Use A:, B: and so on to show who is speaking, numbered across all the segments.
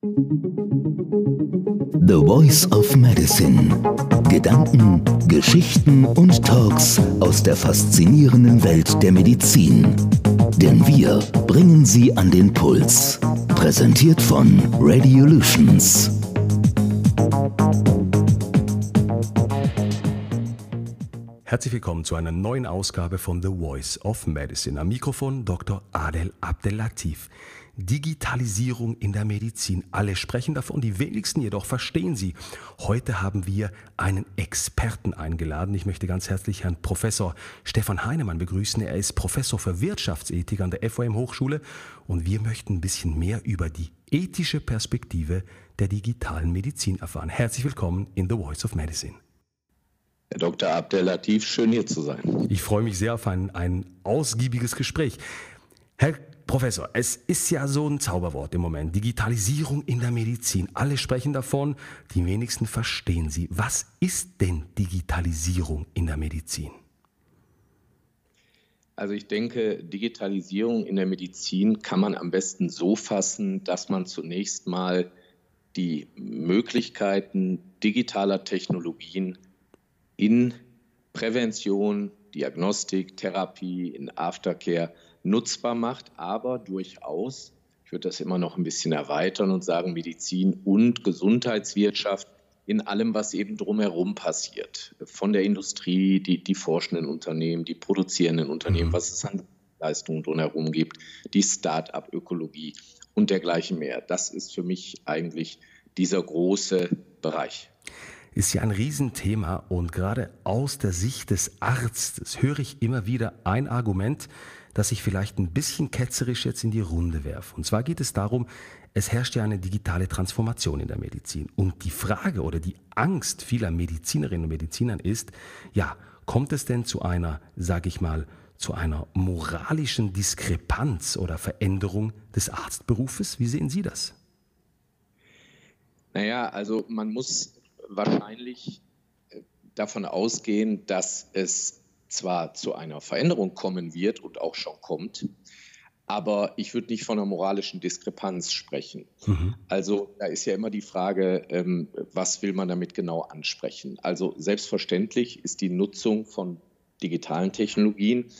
A: The Voice of Medicine. Gedanken, Geschichten und Talks aus der faszinierenden Welt der Medizin. Denn wir bringen sie an den Puls. Präsentiert von Radiolutions.
B: Herzlich willkommen zu einer neuen Ausgabe von The Voice of Medicine. Am Mikrofon Dr. Adel Abdelatif. Digitalisierung in der Medizin. Alle sprechen davon, die wenigsten jedoch verstehen sie. Heute haben wir einen Experten eingeladen. Ich möchte ganz herzlich Herrn Professor Stefan Heinemann begrüßen. Er ist Professor für Wirtschaftsethik an der FOM Hochschule und wir möchten ein bisschen mehr über die ethische Perspektive der digitalen Medizin erfahren. Herzlich willkommen in The Voice of Medicine.
C: Herr Dr. Abdelatif, schön hier zu sein.
B: Ich freue mich sehr auf ein, ein ausgiebiges Gespräch. Herr Professor, es ist ja so ein Zauberwort im Moment. Digitalisierung in der Medizin. Alle sprechen davon, die wenigsten verstehen sie. Was ist denn Digitalisierung in der Medizin?
C: Also ich denke, Digitalisierung in der Medizin kann man am besten so fassen, dass man zunächst mal die Möglichkeiten digitaler Technologien in Prävention, Diagnostik, Therapie, in Aftercare nutzbar macht, aber durchaus, ich würde das immer noch ein bisschen erweitern und sagen, Medizin und Gesundheitswirtschaft in allem, was eben drumherum passiert. Von der Industrie, die, die forschenden Unternehmen, die produzierenden Unternehmen, mhm. was es an Leistungen drumherum gibt, die Start-up-Ökologie und dergleichen mehr. Das ist für mich eigentlich dieser große Bereich
B: ist ja ein Riesenthema und gerade aus der Sicht des Arztes höre ich immer wieder ein Argument, das ich vielleicht ein bisschen ketzerisch jetzt in die Runde werfe. Und zwar geht es darum, es herrscht ja eine digitale Transformation in der Medizin. Und die Frage oder die Angst vieler Medizinerinnen und Medizinern ist, ja, kommt es denn zu einer, sage ich mal, zu einer moralischen Diskrepanz oder Veränderung des Arztberufes? Wie sehen Sie das?
C: Naja, also man muss wahrscheinlich äh, davon ausgehen, dass es zwar zu einer Veränderung kommen wird und auch schon kommt, aber ich würde nicht von einer moralischen Diskrepanz sprechen. Mhm. Also da ist ja immer die Frage, ähm, was will man damit genau ansprechen? Also selbstverständlich ist die Nutzung von digitalen Technologien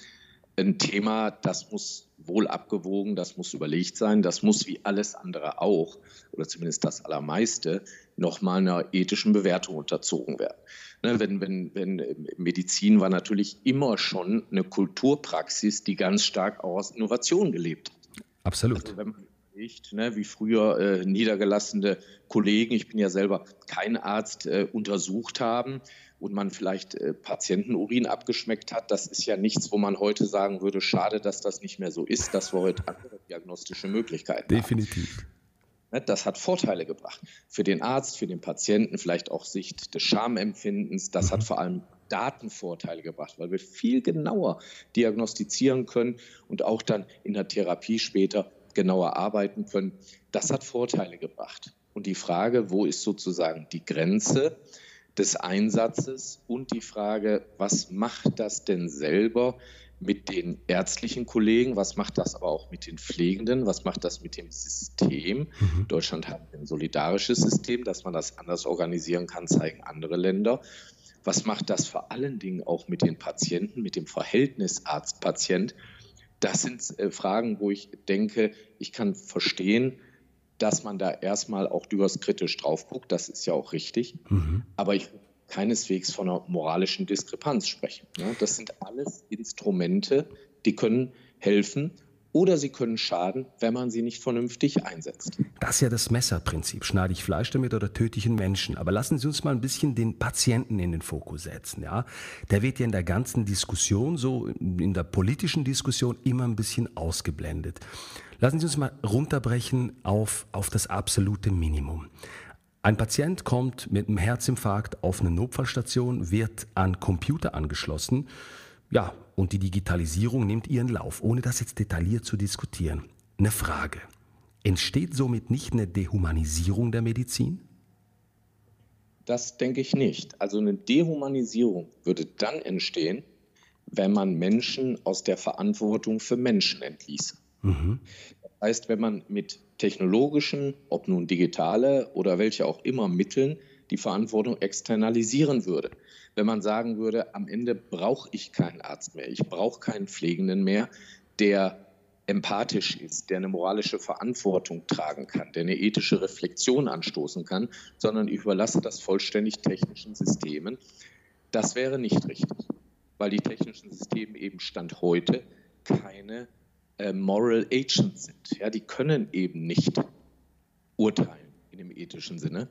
C: ein Thema, das muss wohl abgewogen, das muss überlegt sein, das muss wie alles andere auch, oder zumindest das Allermeiste, nochmal einer ethischen Bewertung unterzogen werden. Ne, wenn, wenn, wenn Medizin war natürlich immer schon eine Kulturpraxis, die ganz stark auch aus Innovation gelebt hat.
B: Absolut.
C: Also wenn man überlegt, ne, wie früher äh, niedergelassene Kollegen, ich bin ja selber kein Arzt, äh, untersucht haben und man vielleicht äh, Patientenurin abgeschmeckt hat, das ist ja nichts, wo man heute sagen würde, schade, dass das nicht mehr so ist, dass wir heute andere diagnostische Möglichkeiten
B: Definitiv.
C: haben. Ne, das hat Vorteile gebracht. Für den Arzt, für den Patienten, vielleicht auch Sicht des Schamempfindens. Das hat mhm. vor allem Datenvorteile gebracht, weil wir viel genauer diagnostizieren können und auch dann in der Therapie später genauer arbeiten können. Das hat Vorteile gebracht. Und die Frage, wo ist sozusagen die Grenze des Einsatzes und die Frage, was macht das denn selber mit den ärztlichen Kollegen, was macht das aber auch mit den Pflegenden, was macht das mit dem System. Mhm. Deutschland hat ein solidarisches System, dass man das anders organisieren kann, zeigen andere Länder. Was macht das vor allen Dingen auch mit den Patienten, mit dem Verhältnis Arzt-Patient? Das sind äh, Fragen, wo ich denke, ich kann verstehen, dass man da erstmal auch durchaus kritisch drauf guckt. Das ist ja auch richtig. Mhm. Aber ich keineswegs von einer moralischen Diskrepanz sprechen. Das sind alles Instrumente, die können helfen oder sie können schaden, wenn man sie nicht vernünftig einsetzt.
B: Das ist ja das Messerprinzip. Schneide ich Fleisch damit oder töte ich einen Menschen? Aber lassen Sie uns mal ein bisschen den Patienten in den Fokus setzen. Ja? Der wird ja in der ganzen Diskussion, so in der politischen Diskussion, immer ein bisschen ausgeblendet. Lassen Sie uns mal runterbrechen auf, auf das absolute Minimum. Ein Patient kommt mit einem Herzinfarkt auf eine Notfallstation, wird an Computer angeschlossen. Ja, und die Digitalisierung nimmt ihren Lauf, ohne das jetzt detailliert zu diskutieren. Eine Frage. Entsteht somit nicht eine Dehumanisierung der Medizin?
C: Das denke ich nicht. Also eine Dehumanisierung würde dann entstehen, wenn man Menschen aus der Verantwortung für Menschen entließe. Mhm. Das heißt, wenn man mit technologischen, ob nun digitale oder welche auch immer Mitteln die Verantwortung externalisieren würde. Wenn man sagen würde, am Ende brauche ich keinen Arzt mehr, ich brauche keinen Pflegenden mehr, der empathisch ist, der eine moralische Verantwortung tragen kann, der eine ethische Reflexion anstoßen kann, sondern ich überlasse das vollständig technischen Systemen. Das wäre nicht richtig, weil die technischen Systeme eben Stand heute keine äh, Moral Agents sind. Ja, die können eben nicht urteilen in dem ethischen Sinne.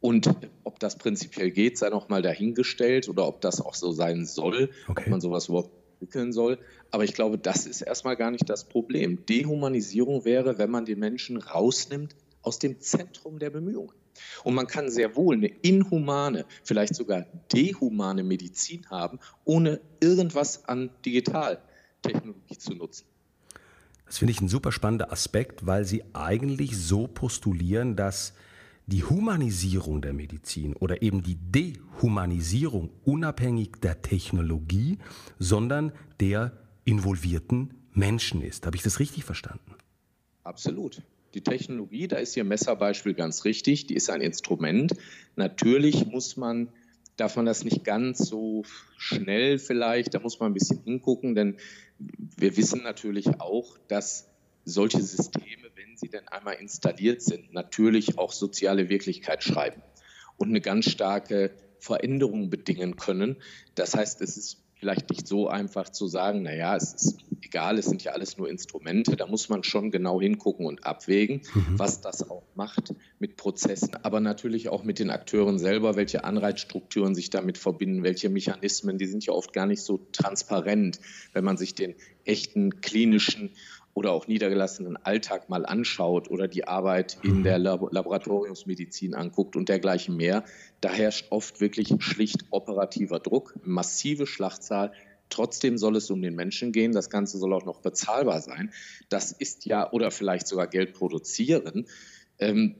C: Und ob das prinzipiell geht, sei noch mal dahingestellt oder ob das auch so sein soll, okay. ob man sowas überhaupt entwickeln soll. Aber ich glaube, das ist erstmal gar nicht das Problem. Dehumanisierung wäre, wenn man den Menschen rausnimmt aus dem Zentrum der Bemühungen. Und man kann sehr wohl eine inhumane, vielleicht sogar dehumane Medizin haben, ohne irgendwas an Digitaltechnologie zu nutzen.
B: Das finde ich ein super spannender Aspekt, weil Sie eigentlich so postulieren, dass die Humanisierung der Medizin oder eben die Dehumanisierung unabhängig der Technologie, sondern der involvierten Menschen ist. Habe ich das richtig verstanden?
C: Absolut. Die Technologie, da ist Ihr Messerbeispiel ganz richtig, die ist ein Instrument. Natürlich muss man, darf man das nicht ganz so schnell vielleicht, da muss man ein bisschen hingucken, denn wir wissen natürlich auch, dass solche Systeme, wenn sie denn einmal installiert sind, natürlich auch soziale Wirklichkeit schreiben und eine ganz starke Veränderung bedingen können. Das heißt, es ist vielleicht nicht so einfach zu sagen, naja, es ist egal, es sind ja alles nur Instrumente. Da muss man schon genau hingucken und abwägen, mhm. was das auch macht mit Prozessen, aber natürlich auch mit den Akteuren selber, welche Anreizstrukturen sich damit verbinden, welche Mechanismen, die sind ja oft gar nicht so transparent, wenn man sich den echten klinischen oder auch niedergelassenen Alltag mal anschaut oder die Arbeit in mhm. der Laboratoriumsmedizin anguckt und dergleichen mehr, da herrscht oft wirklich schlicht operativer Druck, massive Schlachtzahl. Trotzdem soll es um den Menschen gehen. Das Ganze soll auch noch bezahlbar sein. Das ist ja, oder vielleicht sogar Geld produzieren. Ähm,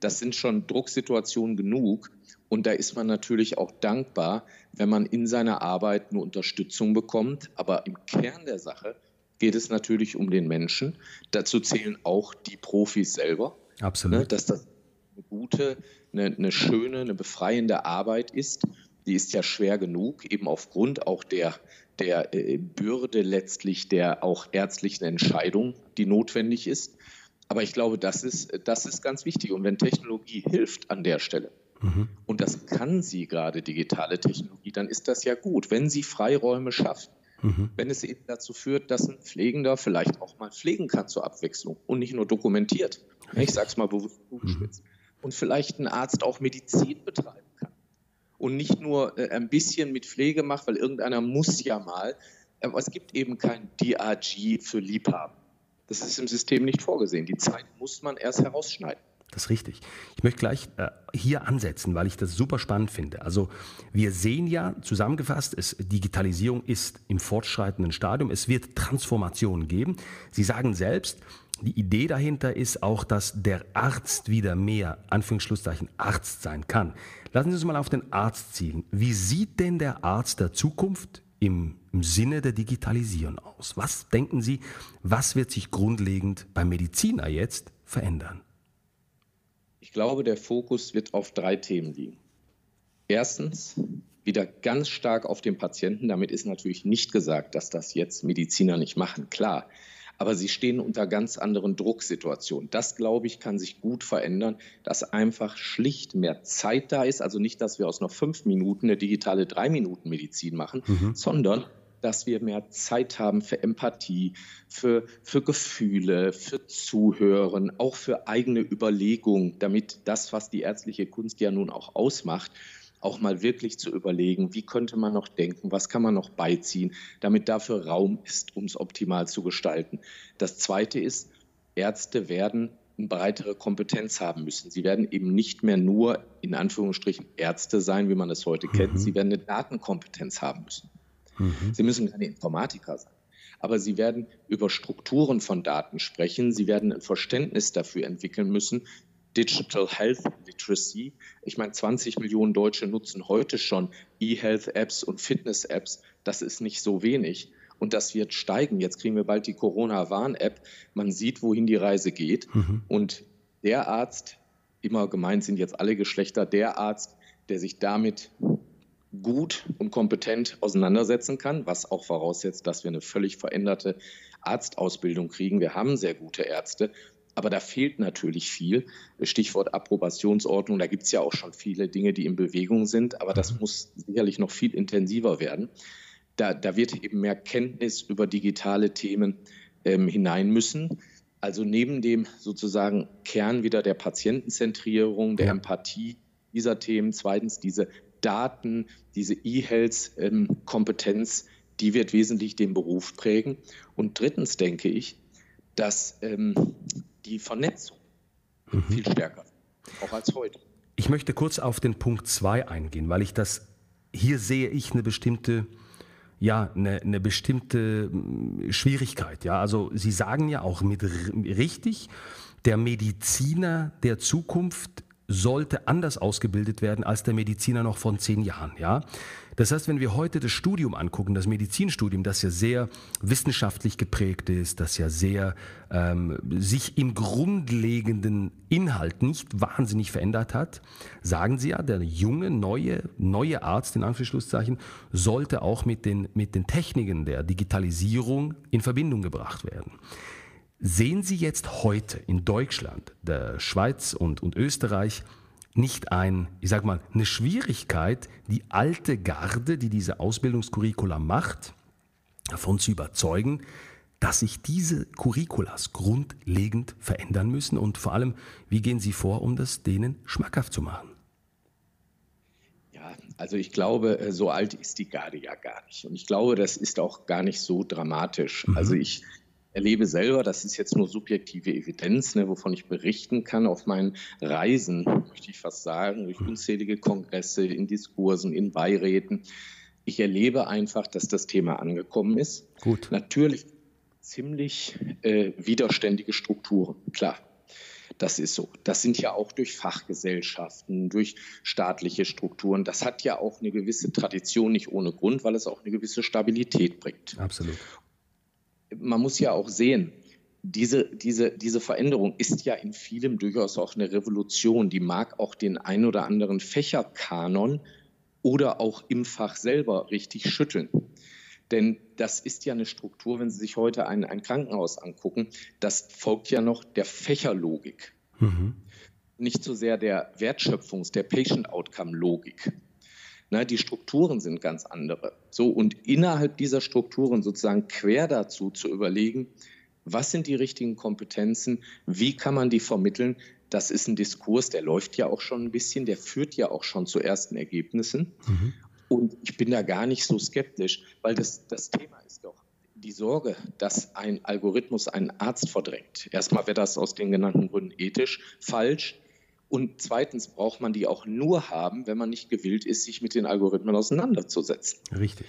C: das sind schon Drucksituationen genug. Und da ist man natürlich auch dankbar, wenn man in seiner Arbeit eine Unterstützung bekommt. Aber im Kern der Sache geht es natürlich um den Menschen. Dazu zählen auch die Profis selber.
B: Absolut. Ne,
C: dass das eine gute, eine, eine schöne, eine befreiende Arbeit ist. Die ist ja schwer genug, eben aufgrund auch der, der äh, Bürde letztlich der auch ärztlichen Entscheidung, die notwendig ist. Aber ich glaube, das ist, das ist ganz wichtig. Und wenn Technologie hilft an der Stelle, mhm. und das kann sie gerade, digitale Technologie, dann ist das ja gut, wenn sie Freiräume schafft Mhm. Wenn es eben dazu führt, dass ein Pflegender vielleicht auch mal pflegen kann zur Abwechslung und nicht nur dokumentiert. Ich sage es mal bewusst mhm. Und vielleicht ein Arzt auch Medizin betreiben kann. Und nicht nur äh, ein bisschen mit Pflege macht, weil irgendeiner muss ja mal. Aber es gibt eben kein DRG für Liebhaben. Das ist im System nicht vorgesehen. Die Zeit muss man erst herausschneiden.
B: Das ist richtig. Ich möchte gleich äh, hier ansetzen, weil ich das super spannend finde. Also wir sehen ja zusammengefasst, es, Digitalisierung ist im fortschreitenden Stadium. Es wird Transformationen geben. Sie sagen selbst, die Idee dahinter ist auch, dass der Arzt wieder mehr, Anführungsschlusszeichen, Arzt sein kann. Lassen Sie uns mal auf den Arzt zielen. Wie sieht denn der Arzt der Zukunft im, im Sinne der Digitalisierung aus? Was denken Sie, was wird sich grundlegend beim Mediziner jetzt verändern?
C: Ich glaube, der Fokus wird auf drei Themen liegen. Erstens, wieder ganz stark auf den Patienten. Damit ist natürlich nicht gesagt, dass das jetzt Mediziner nicht machen, klar. Aber sie stehen unter ganz anderen Drucksituationen. Das, glaube ich, kann sich gut verändern, dass einfach schlicht mehr Zeit da ist. Also nicht, dass wir aus noch fünf Minuten eine digitale Drei-Minuten-Medizin machen, mhm. sondern dass wir mehr Zeit haben für Empathie, für, für Gefühle, für Zuhören, auch für eigene Überlegungen, damit das, was die ärztliche Kunst ja nun auch ausmacht, auch mal wirklich zu überlegen, wie könnte man noch denken, was kann man noch beiziehen, damit dafür Raum ist, um es optimal zu gestalten. Das Zweite ist, Ärzte werden eine breitere Kompetenz haben müssen. Sie werden eben nicht mehr nur in Anführungsstrichen Ärzte sein, wie man es heute mhm. kennt. Sie werden eine Datenkompetenz haben müssen. Mhm. Sie müssen keine Informatiker sein. Aber Sie werden über Strukturen von Daten sprechen. Sie werden ein Verständnis dafür entwickeln müssen. Digital Health Literacy. Ich meine, 20 Millionen Deutsche nutzen heute schon E-Health-Apps und Fitness-Apps. Das ist nicht so wenig. und das wird steigen. Jetzt kriegen wir bald die Corona-Warn-App. Man sieht, wohin die Reise geht. Mhm. Und der Arzt, immer gemeint sind jetzt alle Geschlechter, der Arzt, der sich damit gut und kompetent auseinandersetzen kann, was auch voraussetzt, dass wir eine völlig veränderte Arztausbildung kriegen. Wir haben sehr gute Ärzte, aber da fehlt natürlich viel. Stichwort Approbationsordnung, da gibt es ja auch schon viele Dinge, die in Bewegung sind, aber das mhm. muss sicherlich noch viel intensiver werden. Da, da wird eben mehr Kenntnis über digitale Themen ähm, hinein müssen. Also neben dem sozusagen Kern wieder der Patientenzentrierung, der. Empathie dieser Themen, zweitens diese Daten, diese E-Health-Kompetenz, die wird wesentlich den Beruf prägen. Und drittens denke ich, dass ähm, die Vernetzung mhm. viel stärker, auch als heute.
B: Ich möchte kurz auf den Punkt 2 eingehen, weil ich das, hier sehe ich eine bestimmte, ja, eine, eine bestimmte hm, Schwierigkeit. Ja, also Sie sagen ja auch mit richtig, der Mediziner der Zukunft sollte anders ausgebildet werden als der Mediziner noch von zehn Jahren. Ja? Das heißt, wenn wir heute das Studium angucken, das Medizinstudium, das ja sehr wissenschaftlich geprägt ist, das ja sehr ähm, sich im grundlegenden Inhalt nicht wahnsinnig verändert hat, sagen Sie ja, der junge, neue, neue Arzt, in Anführungszeichen, sollte auch mit den, mit den Techniken der Digitalisierung in Verbindung gebracht werden. Sehen Sie jetzt heute in Deutschland, der Schweiz und, und Österreich nicht ein, ich sag mal, eine Schwierigkeit, die alte Garde, die diese Ausbildungskurricula macht, davon zu überzeugen, dass sich diese Curriculas grundlegend verändern müssen und vor allem, wie gehen Sie vor, um das denen schmackhaft zu machen?
C: Ja, also ich glaube, äh, so alt ist die Garde ja gar nicht. Und ich glaube, das ist auch gar nicht so dramatisch. Mhm. Also ich erlebe selber, das ist jetzt nur subjektive Evidenz, ne, wovon ich berichten kann, auf meinen Reisen, möchte ich fast sagen, durch unzählige Kongresse, in Diskursen, in Beiräten. Ich erlebe einfach, dass das Thema angekommen ist. Gut. Natürlich ziemlich äh, widerständige Strukturen, klar. Das ist so. Das sind ja auch durch Fachgesellschaften, durch staatliche Strukturen. Das hat ja auch eine gewisse Tradition, nicht ohne Grund, weil es auch eine gewisse Stabilität bringt.
B: Absolut
C: man muss ja auch sehen, diese, diese, diese Veränderung ist ja in vielem durchaus auch eine Revolution. Die mag auch den ein oder anderen Fächerkanon oder auch im Fach selber richtig schütteln. Denn das ist ja eine Struktur, wenn Sie sich heute ein, ein Krankenhaus angucken, das folgt ja noch der Fächerlogik. Mhm. Nicht so sehr der Wertschöpfungs-, der Patient-Outcome-Logik. Na, die Strukturen sind ganz andere. So, und innerhalb dieser Strukturen sozusagen quer dazu zu überlegen, was sind die richtigen Kompetenzen, wie kann man die vermitteln, das ist ein Diskurs, der läuft ja auch schon ein bisschen, der führt ja auch schon zu ersten Ergebnissen. Mhm. Und ich bin da gar nicht so skeptisch, weil das, das Thema ist doch die Sorge, dass ein Algorithmus einen Arzt verdrängt. Erstmal wäre das aus den genannten Gründen ethisch falsch. Und zweitens braucht man die auch nur haben, wenn man nicht gewillt ist, sich mit den Algorithmen auseinanderzusetzen.
B: Richtig.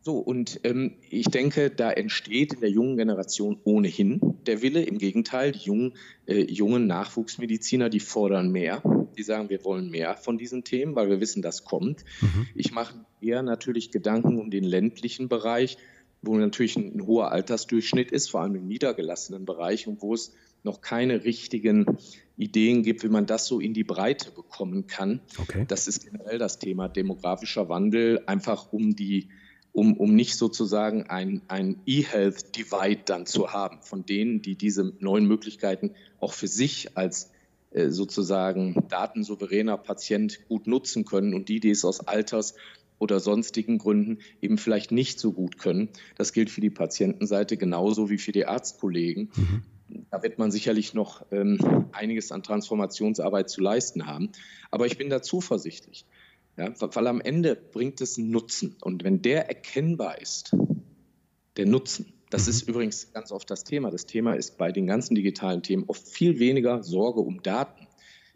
C: So, und ähm, ich denke, da entsteht in der jungen Generation ohnehin der Wille. Im Gegenteil, die jungen, äh, jungen Nachwuchsmediziner, die fordern mehr. Die sagen, wir wollen mehr von diesen Themen, weil wir wissen, das kommt. Mhm. Ich mache eher natürlich Gedanken um den ländlichen Bereich, wo natürlich ein, ein hoher Altersdurchschnitt ist, vor allem im niedergelassenen Bereich und wo es noch keine richtigen Ideen gibt, wie man das so in die Breite bekommen kann. Okay. Das ist generell das Thema demografischer Wandel, einfach um die um, um nicht sozusagen ein, ein E-Health-Divide dann zu haben von denen, die diese neuen Möglichkeiten auch für sich als äh, sozusagen datensouveräner Patient gut nutzen können und die, die es aus Alters oder sonstigen Gründen eben vielleicht nicht so gut können. Das gilt für die Patientenseite genauso wie für die Arztkollegen. Mhm da wird man sicherlich noch ähm, einiges an Transformationsarbeit zu leisten haben. Aber ich bin da zuversichtlich, ja, weil am Ende bringt es einen Nutzen. Und wenn der erkennbar ist, der Nutzen, das mhm. ist übrigens ganz oft das Thema. Das Thema ist bei den ganzen digitalen Themen oft viel weniger Sorge um Daten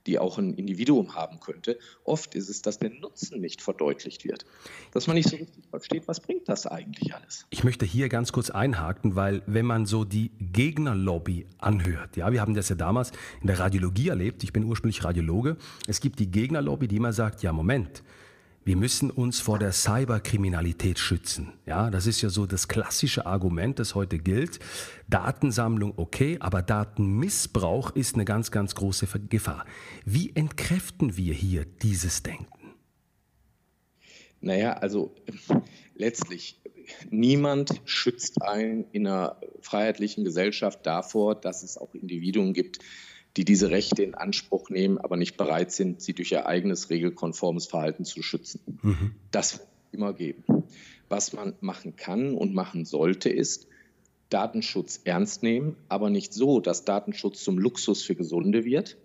C: die auch ein Individuum haben könnte. Oft ist es, dass der Nutzen nicht verdeutlicht wird. Dass man nicht so richtig versteht, was bringt das eigentlich alles?
B: Ich möchte hier ganz kurz einhaken, weil wenn man so die Gegnerlobby anhört, ja, wir haben das ja damals in der Radiologie erlebt, ich bin ursprünglich Radiologe, es gibt die Gegnerlobby, die immer sagt, ja Moment, wir müssen uns vor der Cyberkriminalität schützen. Ja, das ist ja so das klassische Argument, das heute gilt. Datensammlung okay, aber Datenmissbrauch ist eine ganz, ganz große Gefahr. Wie entkräften wir hier dieses Denken?
C: Naja, also letztlich, niemand schützt einen in einer freiheitlichen Gesellschaft davor, dass es auch Individuen gibt, die diese Rechte in Anspruch nehmen, aber nicht bereit sind, sie durch ihr eigenes regelkonformes Verhalten zu schützen. Mhm. Das wird es immer geben. Was man machen kann und machen sollte, ist Datenschutz ernst nehmen, aber nicht so, dass Datenschutz zum Luxus für Gesunde wird.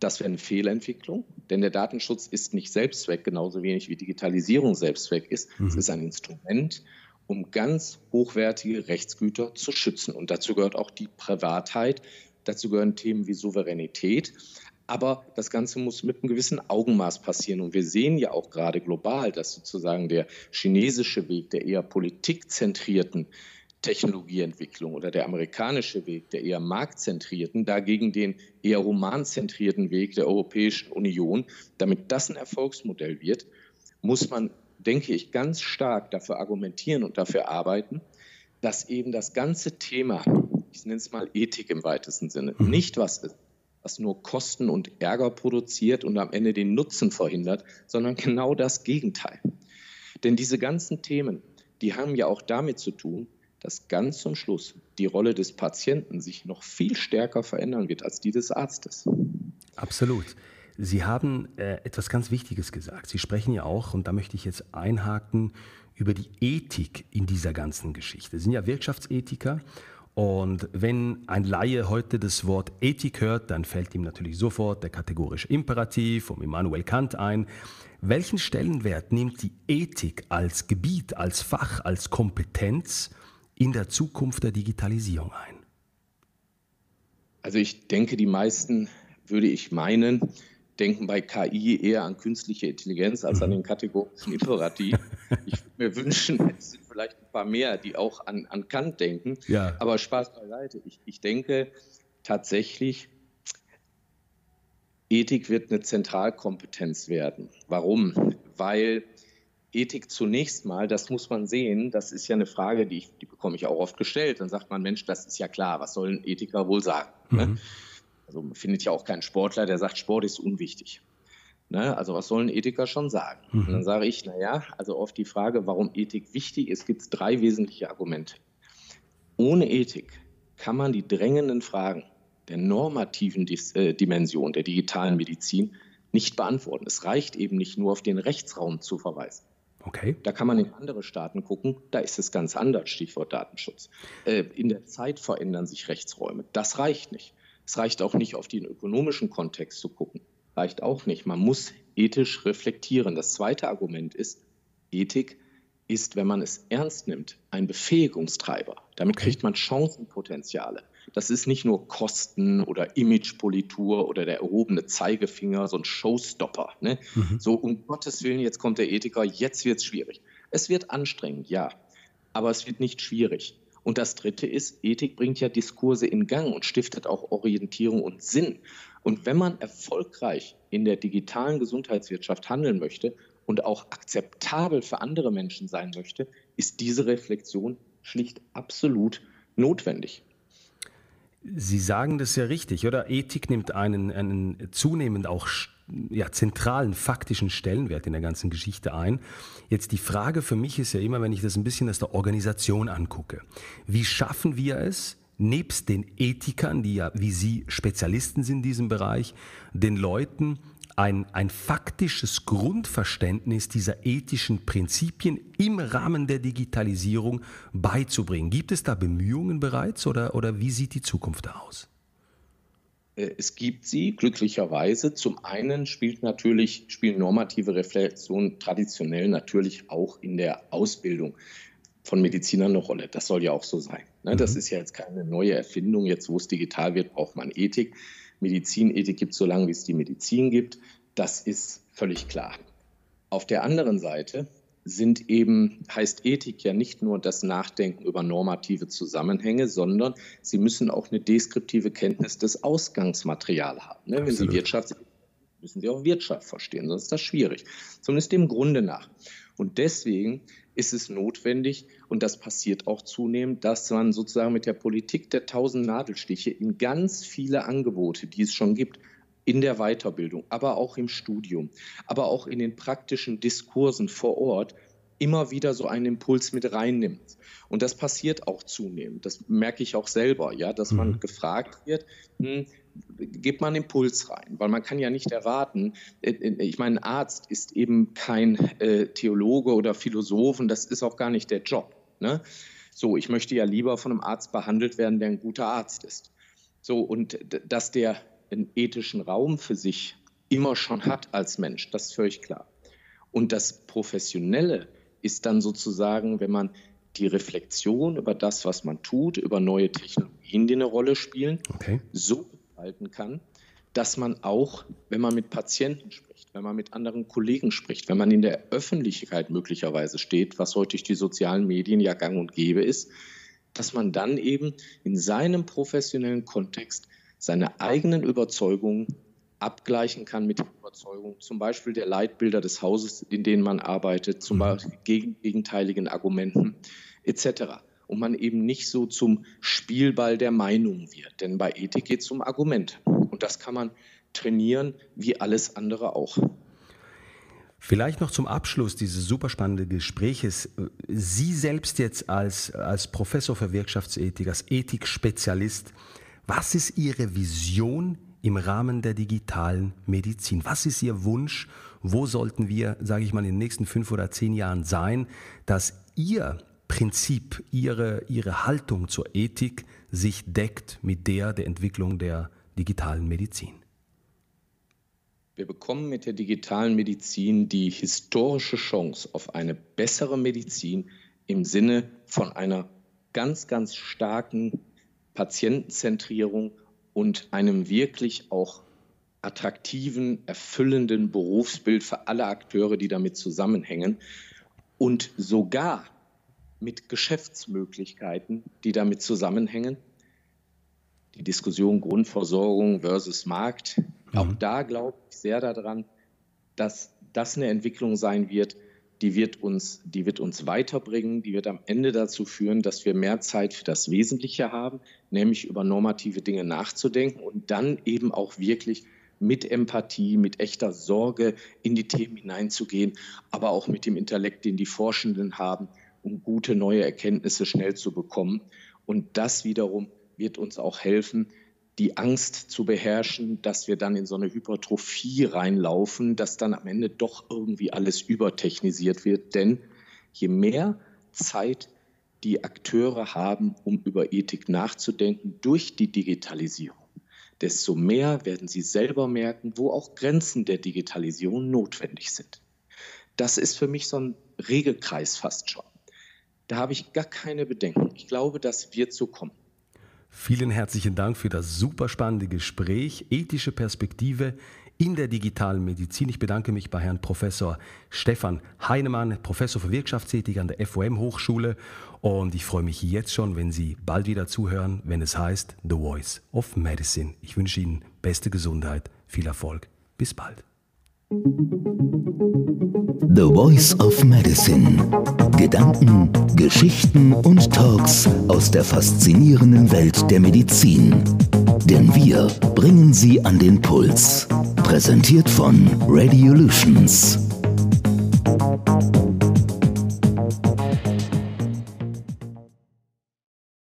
C: Das wäre eine Fehlentwicklung, denn der Datenschutz ist nicht Selbstzweck, genauso wenig wie Digitalisierung Selbstzweck ist. Mhm. Es ist ein Instrument, um ganz hochwertige Rechtsgüter zu schützen. Und dazu gehört auch die Privatheit, Dazu gehören Themen wie Souveränität. Aber das Ganze muss mit einem gewissen Augenmaß passieren. Und wir sehen ja auch gerade global, dass sozusagen der chinesische Weg der eher politikzentrierten Technologieentwicklung oder der amerikanische Weg der eher marktzentrierten, dagegen den eher romanzentrierten Weg der Europäischen Union, damit das ein Erfolgsmodell wird, muss man, denke ich, ganz stark dafür argumentieren und dafür arbeiten, dass eben das ganze Thema ich nenne es mal Ethik im weitesten Sinne, mhm. nicht was ist, was nur Kosten und Ärger produziert und am Ende den Nutzen verhindert, sondern genau das Gegenteil. Denn diese ganzen Themen, die haben ja auch damit zu tun, dass ganz zum Schluss die Rolle des Patienten sich noch viel stärker verändern wird als die des Arztes.
B: Absolut. Sie haben äh, etwas ganz Wichtiges gesagt. Sie sprechen ja auch, und da möchte ich jetzt einhaken, über die Ethik in dieser ganzen Geschichte. Sie sind ja Wirtschaftsethiker und wenn ein Laie heute das Wort Ethik hört, dann fällt ihm natürlich sofort der kategorische Imperativ von Immanuel Kant ein. Welchen Stellenwert nimmt die Ethik als Gebiet, als Fach, als Kompetenz in der Zukunft der Digitalisierung ein?
C: Also ich denke, die meisten, würde ich meinen, denken bei KI eher an künstliche Intelligenz als an mhm. den kategorischen Imperativ. Ich würde mir wünschen, es sind vielleicht ein paar mehr, die auch an, an Kant denken. Ja. Aber Spaß beiseite. Ich, ich denke tatsächlich, Ethik wird eine Zentralkompetenz werden. Warum? Weil Ethik zunächst mal, das muss man sehen, das ist ja eine Frage, die, ich, die bekomme ich auch oft gestellt. Dann sagt man, Mensch, das ist ja klar, was sollen Ethiker wohl sagen? Ne? Mhm. Ne? Also man findet ja auch keinen Sportler, der sagt, Sport ist unwichtig. Ne? Also was sollen Ethiker schon sagen? Mhm. Und dann sage ich, naja, also auf die Frage, warum Ethik wichtig ist, gibt es drei wesentliche Argumente. Ohne Ethik kann man die drängenden Fragen der normativen äh, Dimension der digitalen Medizin nicht beantworten. Es reicht eben nicht nur auf den Rechtsraum zu verweisen. Okay. Da kann man in andere Staaten gucken, da ist es ganz anders, Stichwort Datenschutz. Äh, in der Zeit verändern sich Rechtsräume. Das reicht nicht. Es reicht auch nicht, auf den ökonomischen Kontext zu gucken. Reicht auch nicht. Man muss ethisch reflektieren. Das zweite Argument ist, Ethik ist, wenn man es ernst nimmt, ein Befähigungstreiber. Damit kriegt man Chancenpotenziale. Das ist nicht nur Kosten oder Imagepolitur oder der erhobene Zeigefinger, so ein Showstopper. Ne? Mhm. So um Gottes Willen, jetzt kommt der Ethiker, jetzt wird es schwierig. Es wird anstrengend, ja, aber es wird nicht schwierig. Und das Dritte ist, Ethik bringt ja Diskurse in Gang und stiftet auch Orientierung und Sinn. Und wenn man erfolgreich in der digitalen Gesundheitswirtschaft handeln möchte und auch akzeptabel für andere Menschen sein möchte, ist diese Reflexion schlicht absolut notwendig.
B: Sie sagen das ja richtig, oder? Ethik nimmt einen, einen zunehmend auch ja, zentralen faktischen Stellenwert in der ganzen Geschichte ein. Jetzt die Frage für mich ist ja immer, wenn ich das ein bisschen aus der Organisation angucke, wie schaffen wir es, nebst den Ethikern, die ja wie Sie Spezialisten sind in diesem Bereich, den Leuten ein, ein faktisches Grundverständnis dieser ethischen Prinzipien im Rahmen der Digitalisierung beizubringen. Gibt es da Bemühungen bereits oder, oder wie sieht die Zukunft da aus?
C: Äh, es gibt sie, glücklicherweise. Zum einen spielt natürlich, spielen normative Reflexionen traditionell natürlich auch in der Ausbildung von Medizinern eine Rolle. Das soll ja auch so sein. Ne? Das mhm. ist ja jetzt keine neue Erfindung. Jetzt, wo es digital wird, braucht man Ethik. Medizinethik gibt es so lange, wie es die Medizin gibt. Das ist völlig klar. Auf der anderen Seite sind eben, heißt Ethik ja nicht nur das Nachdenken über normative Zusammenhänge, sondern sie müssen auch eine deskriptive Kenntnis des Ausgangsmaterials haben. Ne? Wenn Sie Wirtschafts müssen Sie auch Wirtschaft verstehen, sonst ist das schwierig. Ist dem Grunde nach. Und deswegen ist es notwendig, und das passiert auch zunehmend, dass man sozusagen mit der Politik der tausend Nadelstiche in ganz viele Angebote, die es schon gibt, in der Weiterbildung, aber auch im Studium, aber auch in den praktischen Diskursen vor Ort immer wieder so einen Impuls mit reinnimmt. Und das passiert auch zunehmend. Das merke ich auch selber, ja, dass man mhm. gefragt wird, hm, gibt man Impuls rein, weil man kann ja nicht erwarten, äh, äh, ich meine, ein Arzt ist eben kein äh, Theologe oder Philosophen, das ist auch gar nicht der Job. Ne? So, ich möchte ja lieber von einem Arzt behandelt werden, der ein guter Arzt ist. So, und dass der einen ethischen Raum für sich immer schon hat als Mensch, das ist völlig klar. Und das Professionelle ist dann sozusagen, wenn man die Reflexion über das, was man tut, über neue Technologien, die eine Rolle spielen, okay. so halten kann, dass man auch, wenn man mit Patienten spricht, wenn man mit anderen Kollegen spricht, wenn man in der Öffentlichkeit möglicherweise steht, was heute durch die sozialen Medien ja gang und gäbe ist, dass man dann eben in seinem professionellen Kontext seine eigenen Überzeugungen abgleichen kann mit den Überzeugungen zum Beispiel der Leitbilder des Hauses, in denen man arbeitet, zum mhm. Beispiel gegen, gegenteiligen Argumenten etc und man eben nicht so zum Spielball der Meinung wird. Denn bei Ethik geht es um Argumente. Und das kann man trainieren, wie alles andere auch.
B: Vielleicht noch zum Abschluss dieses super spannenden Gespräches. Sie selbst jetzt als, als Professor für Wirtschaftsethik, als Ethikspezialist, was ist Ihre Vision im Rahmen der digitalen Medizin? Was ist Ihr Wunsch? Wo sollten wir, sage ich mal, in den nächsten fünf oder zehn Jahren sein, dass Ihr Prinzip, ihre, ihre Haltung zur Ethik sich deckt mit der der Entwicklung der digitalen Medizin.
C: Wir bekommen mit der digitalen Medizin die historische Chance auf eine bessere Medizin im Sinne von einer ganz, ganz starken Patientenzentrierung und einem wirklich auch attraktiven, erfüllenden Berufsbild für alle Akteure, die damit zusammenhängen. Und sogar mit Geschäftsmöglichkeiten, die damit zusammenhängen. Die Diskussion Grundversorgung versus Markt. Mhm. Auch da glaube ich sehr daran, dass das eine Entwicklung sein wird, die wird, uns, die wird uns weiterbringen, die wird am Ende dazu führen, dass wir mehr Zeit für das Wesentliche haben, nämlich über normative Dinge nachzudenken und dann eben auch wirklich mit Empathie, mit echter Sorge in die Themen hineinzugehen, aber auch mit dem Intellekt, den die Forschenden haben, um gute neue Erkenntnisse schnell zu bekommen. Und das wiederum wird uns auch helfen, die Angst zu beherrschen, dass wir dann in so eine Hypertrophie reinlaufen, dass dann am Ende doch irgendwie alles übertechnisiert wird. Denn je mehr Zeit die Akteure haben, um über Ethik nachzudenken durch die Digitalisierung, desto mehr werden sie selber merken, wo auch Grenzen der Digitalisierung notwendig sind. Das ist für mich so ein Regelkreis fast schon. Da habe ich gar keine Bedenken. Ich glaube, das wird so kommen.
B: Vielen herzlichen Dank für das super spannende Gespräch. Ethische Perspektive in der digitalen Medizin. Ich bedanke mich bei Herrn Professor Stefan Heinemann, Professor für Wirtschaftsethik an der FOM Hochschule. Und ich freue mich jetzt schon, wenn Sie bald wieder zuhören, wenn es heißt The Voice of Medicine. Ich wünsche Ihnen beste Gesundheit, viel Erfolg. Bis bald.
A: The Voice of Medicine. Gedanken, Geschichten und Talks aus der faszinierenden Welt der Medizin. Denn wir bringen sie an den Puls. Präsentiert von Radiolutions.